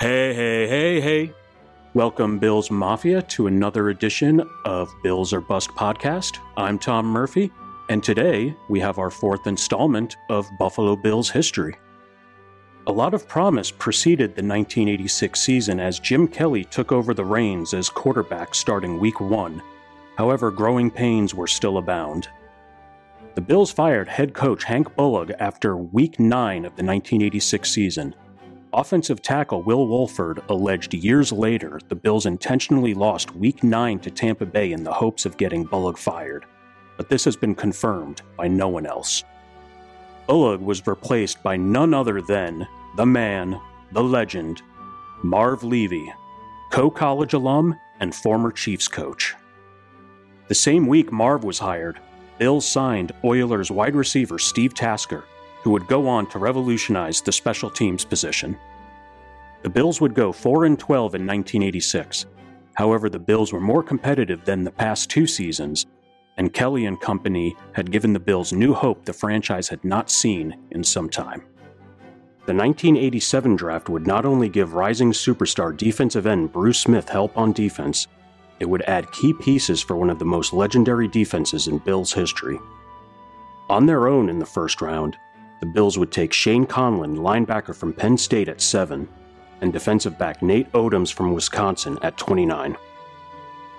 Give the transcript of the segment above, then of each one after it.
Hey, hey, hey, hey. Welcome, Bills Mafia, to another edition of Bills or Bust podcast. I'm Tom Murphy, and today we have our fourth installment of Buffalo Bills history. A lot of promise preceded the 1986 season as Jim Kelly took over the reins as quarterback starting week one. However, growing pains were still abound. The Bills fired head coach Hank Bullock after week nine of the 1986 season. Offensive tackle Will Wolford alleged years later the Bills intentionally lost Week 9 to Tampa Bay in the hopes of getting Bullock fired, but this has been confirmed by no one else. Bullock was replaced by none other than the man, the legend, Marv Levy, Coe College alum and former Chiefs coach. The same week Marv was hired, Bills signed Oilers wide receiver Steve Tasker who would go on to revolutionize the special teams position. The Bills would go 4 and 12 in 1986. However, the Bills were more competitive than the past two seasons, and Kelly and company had given the Bills new hope the franchise had not seen in some time. The 1987 draft would not only give rising superstar defensive end Bruce Smith help on defense, it would add key pieces for one of the most legendary defenses in Bills history. On their own in the first round, the Bills would take Shane Conlan, linebacker from Penn State, at 7, and defensive back Nate Odomes from Wisconsin at 29.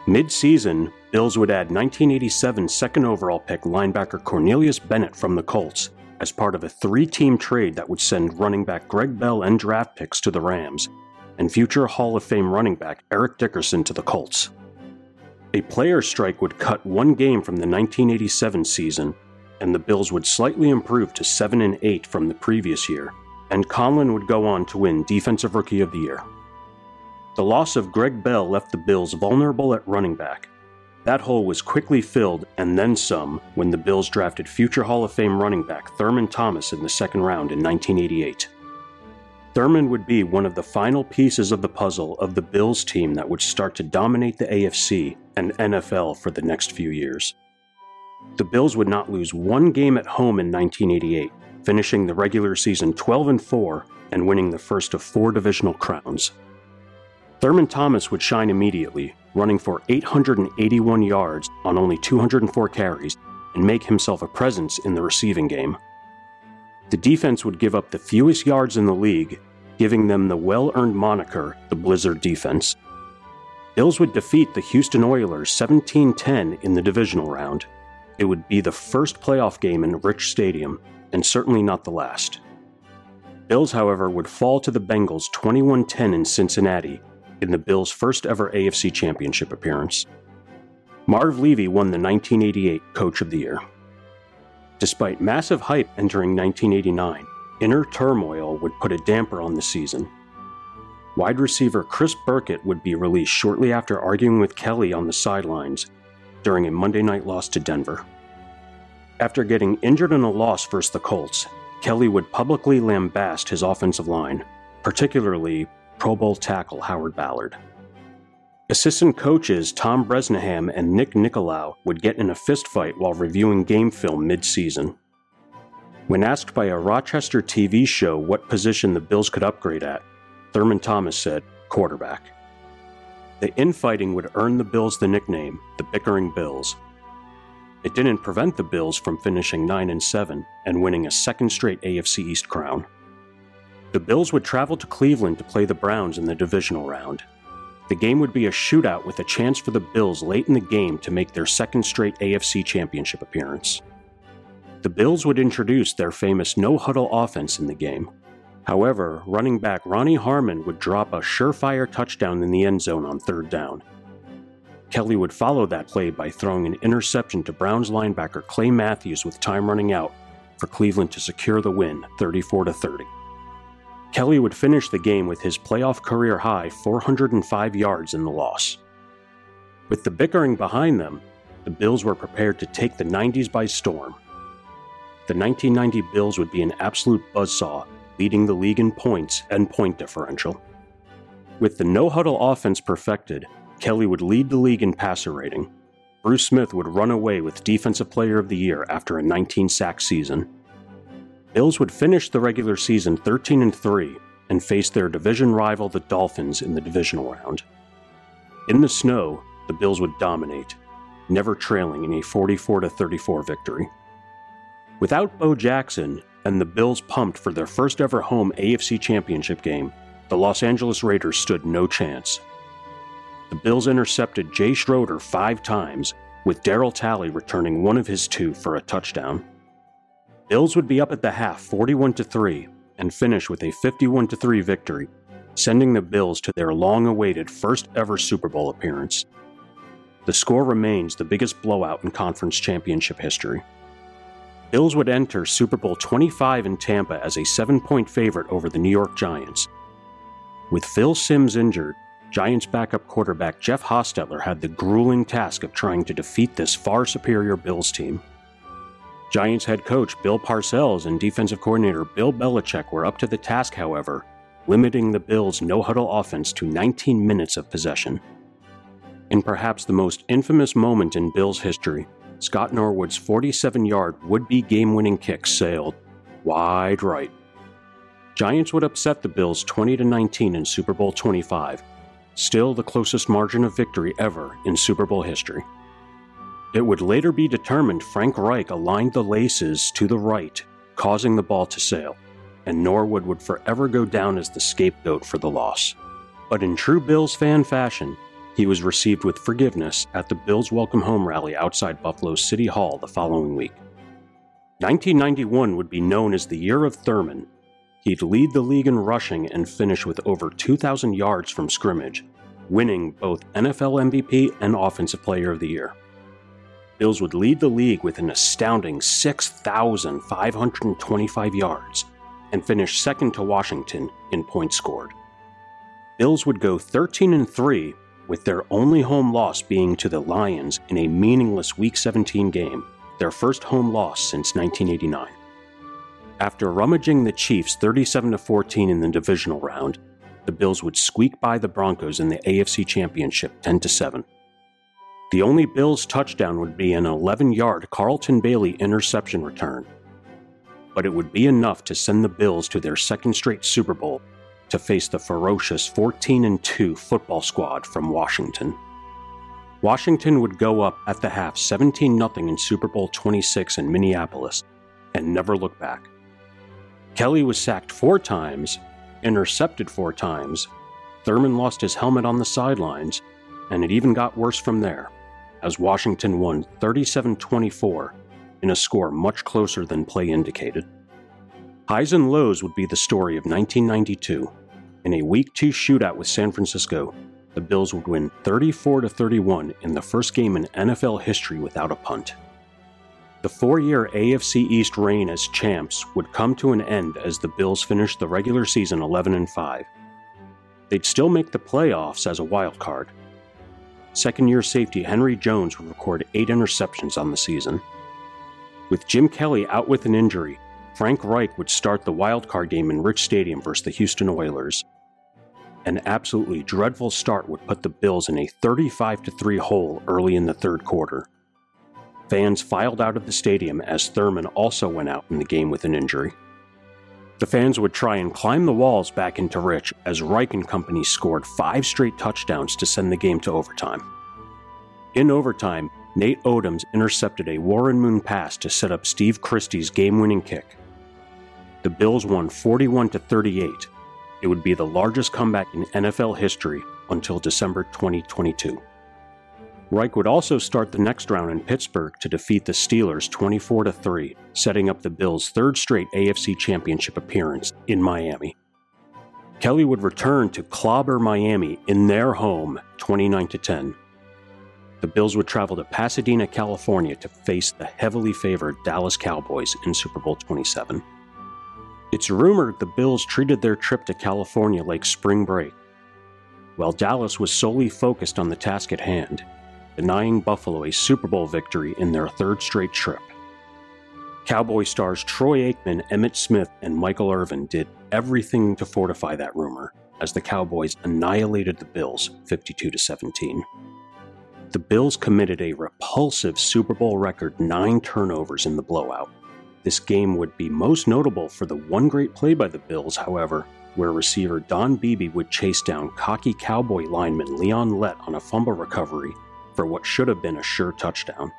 Mid season, Bills would add 1987 second overall pick linebacker Cornelius Bennett from the Colts as part of a three team trade that would send running back Greg Bell and draft picks to the Rams, and future Hall of Fame running back Eric Dickerson to the Colts. A player strike would cut one game from the 1987 season and the Bills would slightly improve to 7 and 8 from the previous year, and Conlan would go on to win Defensive Rookie of the Year. The loss of Greg Bell left the Bills vulnerable at running back. That hole was quickly filled and then some when the Bills drafted future Hall of Fame running back Thurman Thomas in the second round in 1988. Thurman would be one of the final pieces of the puzzle of the Bills team that would start to dominate the AFC and NFL for the next few years. The Bills would not lose one game at home in 1988, finishing the regular season 12 and 4 and winning the first of four divisional crowns. Thurman Thomas would shine immediately, running for 881 yards on only 204 carries and make himself a presence in the receiving game. The defense would give up the fewest yards in the league, giving them the well earned moniker the Blizzard defense. Bills would defeat the Houston Oilers 17 10 in the divisional round, it would be the first playoff game in Rich Stadium, and certainly not the last. Bills, however, would fall to the Bengals 21 10 in Cincinnati in the Bills' first ever AFC Championship appearance. Marv Levy won the 1988 Coach of the Year. Despite massive hype entering 1989, inner turmoil would put a damper on the season. Wide receiver Chris Burkett would be released shortly after arguing with Kelly on the sidelines during a Monday night loss to Denver. After getting injured in a loss versus the Colts, Kelly would publicly lambast his offensive line, particularly Pro Bowl tackle Howard Ballard. Assistant coaches Tom Bresnahan and Nick Nicolau would get in a fistfight while reviewing game film mid-season. When asked by a Rochester TV show what position the Bills could upgrade at, Thurman Thomas said, quarterback. The infighting would earn the Bills the nickname, the Bickering Bills. It didn't prevent the Bills from finishing 9 and 7 and winning a second straight AFC East crown. The Bills would travel to Cleveland to play the Browns in the divisional round. The game would be a shootout with a chance for the Bills late in the game to make their second straight AFC Championship appearance. The Bills would introduce their famous no huddle offense in the game, However, running back Ronnie Harmon would drop a surefire touchdown in the end zone on third down. Kelly would follow that play by throwing an interception to Browns linebacker Clay Matthews with time running out for Cleveland to secure the win 34 30. Kelly would finish the game with his playoff career high 405 yards in the loss. With the bickering behind them, the Bills were prepared to take the 90s by storm. The 1990 Bills would be an absolute buzzsaw leading the league in points and point differential. With the no huddle offense perfected, Kelly would lead the league in passer rating. Bruce Smith would run away with Defensive Player of the Year after a 19 sack season. Bills would finish the regular season 13 and 3 and face their division rival, the Dolphins, in the divisional round. In the snow, the Bills would dominate, never trailing in a 44 34 victory. Without Bo Jackson and the Bills pumped for their first ever home AFC Championship game, the Los Angeles Raiders stood no chance. The Bills intercepted Jay Schroeder five times, with Daryl Talley returning one of his two for a touchdown. Bills would be up at the half 41 3 and finish with a 51 3 victory, sending the Bills to their long awaited first ever Super Bowl appearance. The score remains the biggest blowout in conference championship history. Bills would enter Super Bowl 25 in Tampa as a seven point favorite over the New York Giants. With Phil Simms injured, Giants backup quarterback Jeff Hostetler had the grueling task of trying to defeat this far superior Bills team. Giants head coach Bill Parcells and defensive coordinator Bill Belichick were up to the task, however, limiting the Bills' no huddle offense to 19 minutes of possession. In perhaps the most infamous moment in Bills history, Scott Norwood's 47 yard would be game winning kick sailed wide right. Giants would upset the Bills 20 19 in Super Bowl 25, still the closest margin of victory ever in Super Bowl history. It would later be determined Frank Reich aligned the laces to the right, causing the ball to sail, and Norwood would forever go down as the scapegoat for the loss. But in true Bills fan fashion, he was received with forgiveness at the Bills Welcome Home rally outside Buffalo's City Hall the following week. 1991 would be known as the year of Thurman. He'd lead the league in rushing and finish with over 2,000 yards from scrimmage, winning both NFL MVP and Offensive Player of the Year. Bills would lead the league with an astounding 6,525 yards and finish second to Washington in points scored. Bills would go 13 and 3 with their only home loss being to the Lions in a meaningless Week 17 game, their first home loss since 1989. After rummaging the Chiefs 37 14 in the divisional round, the Bills would squeak by the Broncos in the AFC Championship 10 7. The only Bills touchdown would be an 11 yard Carlton Bailey interception return. But it would be enough to send the Bills to their second straight Super Bowl to face the ferocious 14 2 football squad from Washington. Washington would go up at the half 17 0 in Super Bowl 26 in Minneapolis and never look back. Kelly was sacked four times, intercepted four times, Thurman lost his helmet on the sidelines, and it even got worse from there as Washington won 37 24 in a score much closer than play indicated. Highs and lows would be the story of 1992. In a Week 2 shootout with San Francisco, the Bills would win 34 31 in the first game in NFL history without a punt. The four year AFC East reign as champs would come to an end as the Bills finished the regular season 11 5. They'd still make the playoffs as a wild card, second year safety Henry Jones would record eight interceptions on the season. With Jim Kelly out with an injury, Frank Reich would start the wild card game in Rich Stadium versus the Houston Oilers. An absolutely dreadful start would put the Bills in a 35 3 hole early in the third quarter. Fans filed out of the stadium as Thurman also went out in the game with an injury. The fans would try and climb the walls back into Rich as Reich and company scored five straight touchdowns to send the game to overtime. In overtime, Nate Odomes intercepted a Warren Moon pass to set up Steve Christie's game-winning kick. The Bills won 41 to 38. It would be the largest comeback in NFL history until December 2022. Reich would also start the next round in Pittsburgh to defeat the Steelers 24 3, setting up the Bills' third straight AFC Championship appearance in Miami. Kelly would return to clobber Miami in their home 29 10. The Bills would travel to Pasadena, California to face the heavily favored Dallas Cowboys in Super Bowl 27. It's rumored the Bills treated their trip to California like spring break. While Dallas was solely focused on the task at hand, denying Buffalo a Super Bowl victory in their third straight trip. Cowboy stars Troy Aikman, Emmitt Smith, and Michael Irvin did everything to fortify that rumor as the Cowboys annihilated the Bills 52 to 17. The Bills committed a repulsive Super Bowl record 9 turnovers in the blowout. This game would be most notable for the one great play by the Bills, however, where receiver Don Beebe would chase down cocky cowboy lineman Leon Lett on a fumble recovery for what should have been a sure touchdown.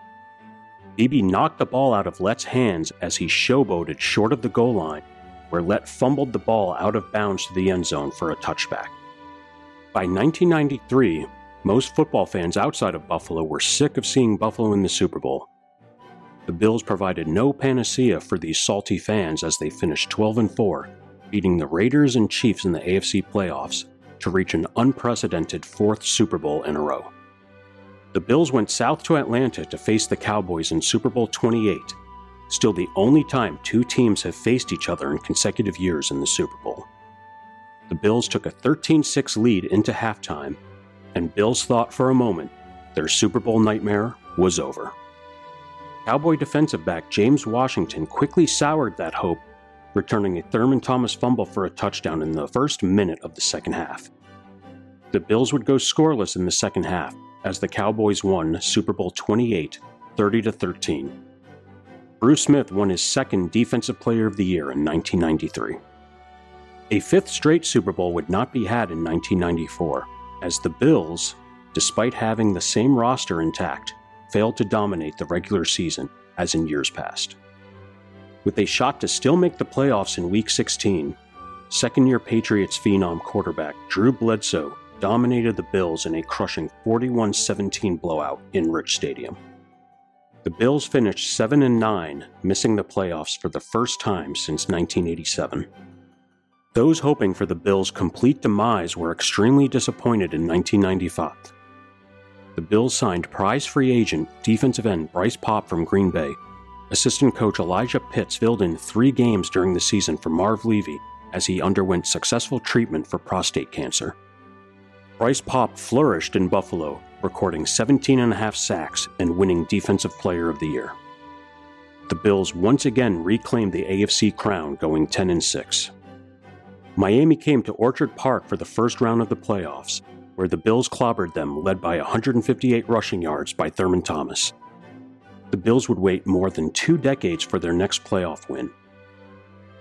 Beebe knocked the ball out of Lett's hands as he showboated short of the goal line, where Lett fumbled the ball out of bounds to the end zone for a touchback. By 1993, most football fans outside of Buffalo were sick of seeing Buffalo in the Super Bowl. The Bills provided no panacea for these salty fans as they finished 12 and 4, beating the Raiders and Chiefs in the AFC playoffs to reach an unprecedented fourth Super Bowl in a row. The Bills went south to Atlanta to face the Cowboys in Super Bowl 28, still the only time two teams have faced each other in consecutive years in the Super Bowl. The Bills took a 13 6 lead into halftime, and Bills thought for a moment their Super Bowl nightmare was over. Cowboy defensive back James Washington quickly soured that hope, returning a Thurman Thomas fumble for a touchdown in the first minute of the second half. The Bills would go scoreless in the second half, as the Cowboys won Super Bowl 28, 30 to 13. Bruce Smith won his second Defensive Player of the Year in 1993. A fifth straight Super Bowl would not be had in 1994, as the Bills, despite having the same roster intact, failed to dominate the regular season as in years past. With a shot to still make the playoffs in Week 16, second year Patriots phenom quarterback Drew Bledsoe dominated the Bills in a crushing 41 17 blowout in Rich Stadium. The Bills finished 7 and 9, missing the playoffs for the first time since 1987. Those hoping for the Bills' complete demise were extremely disappointed in 1995. The Bills signed prize free agent defensive end Bryce Paup from Green Bay. Assistant coach Elijah Pitts filled in three games during the season for Marv Levy as he underwent successful treatment for prostate cancer. Bryce Paup flourished in Buffalo, recording 17 and a half sacks and winning Defensive Player of the Year. The Bills once again reclaimed the AFC crown, going 10 and 6. Miami came to Orchard Park for the first round of the playoffs, where the Bills clobbered them, led by 158 rushing yards by Thurman Thomas. The Bills would wait more than two decades for their next playoff win.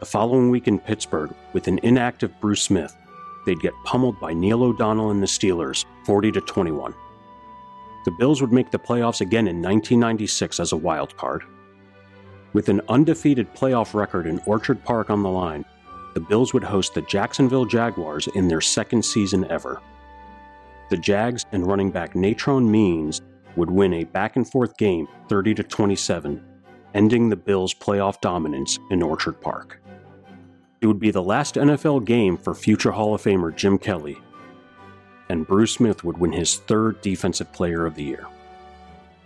The following week in Pittsburgh, with an inactive Bruce Smith, they'd get pummeled by Neil O'Donnell and the Steelers, 40 to 21. The Bills would make the playoffs again in 1996 as a wild card. With an undefeated playoff record in Orchard Park on the line, the Bills would host the Jacksonville Jaguars in their second season ever. The Jags and running back Natrone Means would win a back and forth game 30 to 27, ending the Bills' playoff dominance in Orchard Park. It would be the last NFL game for future Hall of Famer Jim Kelly, and Bruce Smith would win his third Defensive Player of the Year.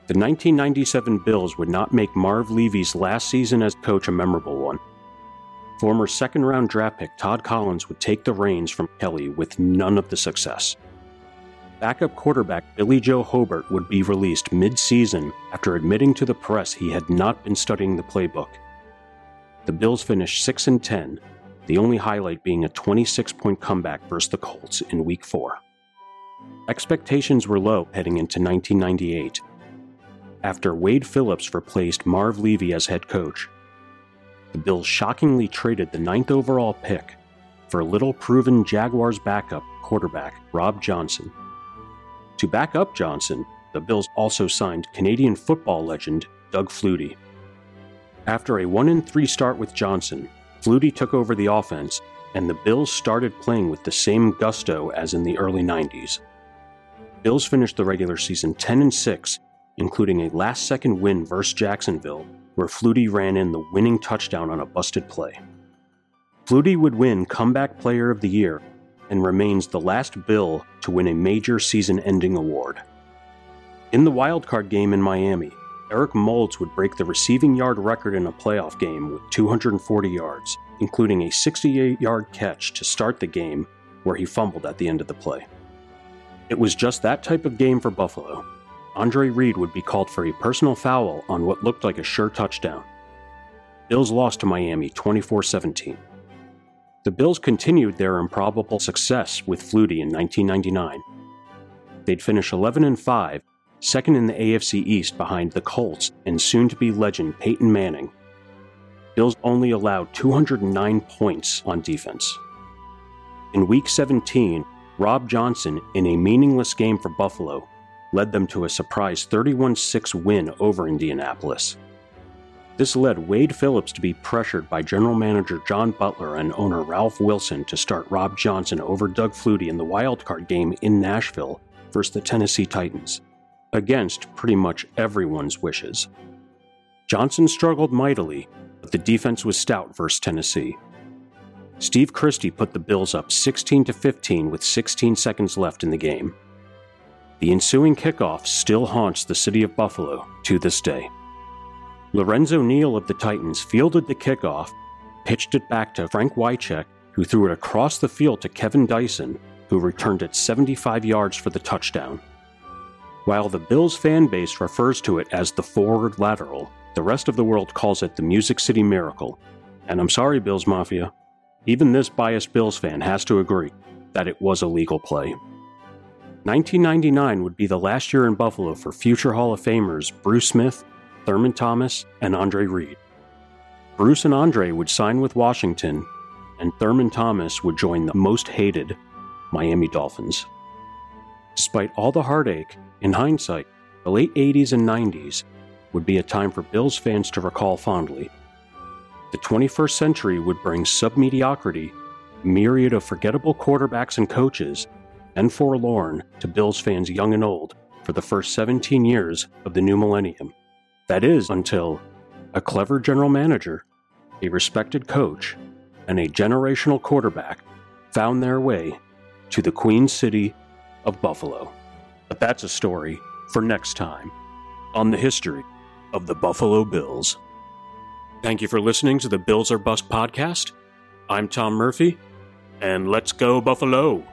The 1997 Bills would not make Marv Levy's last season as coach a memorable one. Former second round draft pick Todd Collins would take the reins from Kelly with none of the success. Backup quarterback Billy Joe Hobert would be released mid season after admitting to the press he had not been studying the playbook. The Bills finished 6 and 10 the only highlight being a 26 point comeback versus the Colts in Week 4. Expectations were low heading into 1998. After Wade Phillips replaced Marv Levy as head coach, the Bills shockingly traded the ninth overall pick for little proven Jaguars backup quarterback Rob Johnson. To back up Johnson, the Bills also signed Canadian football legend Doug Flutie. After a 1 3 start with Johnson, Flutie took over the offense, and the Bills started playing with the same gusto as in the early 90s. Bills finished the regular season 10 and 6, including a last second win versus Jacksonville, where Flutie ran in the winning touchdown on a busted play. Flutie would win Comeback Player of the Year and remains the last Bill to win a major season ending award. In the wildcard game in Miami, Eric Moulds would break the receiving yard record in a playoff game with 240 yards, including a 68 yard catch to start the game where he fumbled at the end of the play. It was just that type of game for Buffalo. Andre Reed would be called for a personal foul on what looked like a sure touchdown. Bills lost to Miami 24 17. The Bills continued their improbable success with Flutie in 1999. They'd finish 11 and 5 second in the AFC East behind the Colts and soon to be legend Peyton Manning. Bills only allowed 209 points on defense. In Week 17, Rob Johnson, in a meaningless game for Buffalo, led them to a surprise 31 6 win over Indianapolis. This led Wade Phillips to be pressured by general manager John Butler and owner Ralph Wilson to start Rob Johnson over Doug Flutie in the wildcard game in Nashville versus the Tennessee Titans, against pretty much everyone's wishes. Johnson struggled mightily, but the defense was stout versus Tennessee. Steve Christie put the Bills up 16 to 15 with 16 seconds left in the game. The ensuing kickoff still haunts the city of Buffalo to this day. Lorenzo Neal of the Titans fielded the kickoff, pitched it back to Frank Wycheck, who threw it across the field to Kevin Dyson, who returned it 75 yards for the touchdown. While the Bills fan base refers to it as the forward lateral, the rest of the world calls it the Music City Miracle. And I'm sorry, Bills Mafia, even this biased Bills fan has to agree that it was a legal play. 1999 would be the last year in Buffalo for future Hall of Famers Bruce Smith, Thurman Thomas, and Andre Reed. Bruce and Andre would sign with Washington, and Thurman Thomas would join the most hated Miami Dolphins. Despite all the heartache, in hindsight, the late 80s and 90s would be a time for Bills fans to recall fondly. The 21st century would bring submediocrity, myriad of forgettable quarterbacks and coaches, and forlorn to Bills fans young and old for the first 17 years of the new millennium. That is, until a clever general manager, a respected coach, and a generational quarterback found their way to the Queen City of Buffalo. But that's a story for next time on the history of the Buffalo Bills. Thank you for listening to the Bills or Bust podcast. I'm Tom Murphy, and let's go, Buffalo!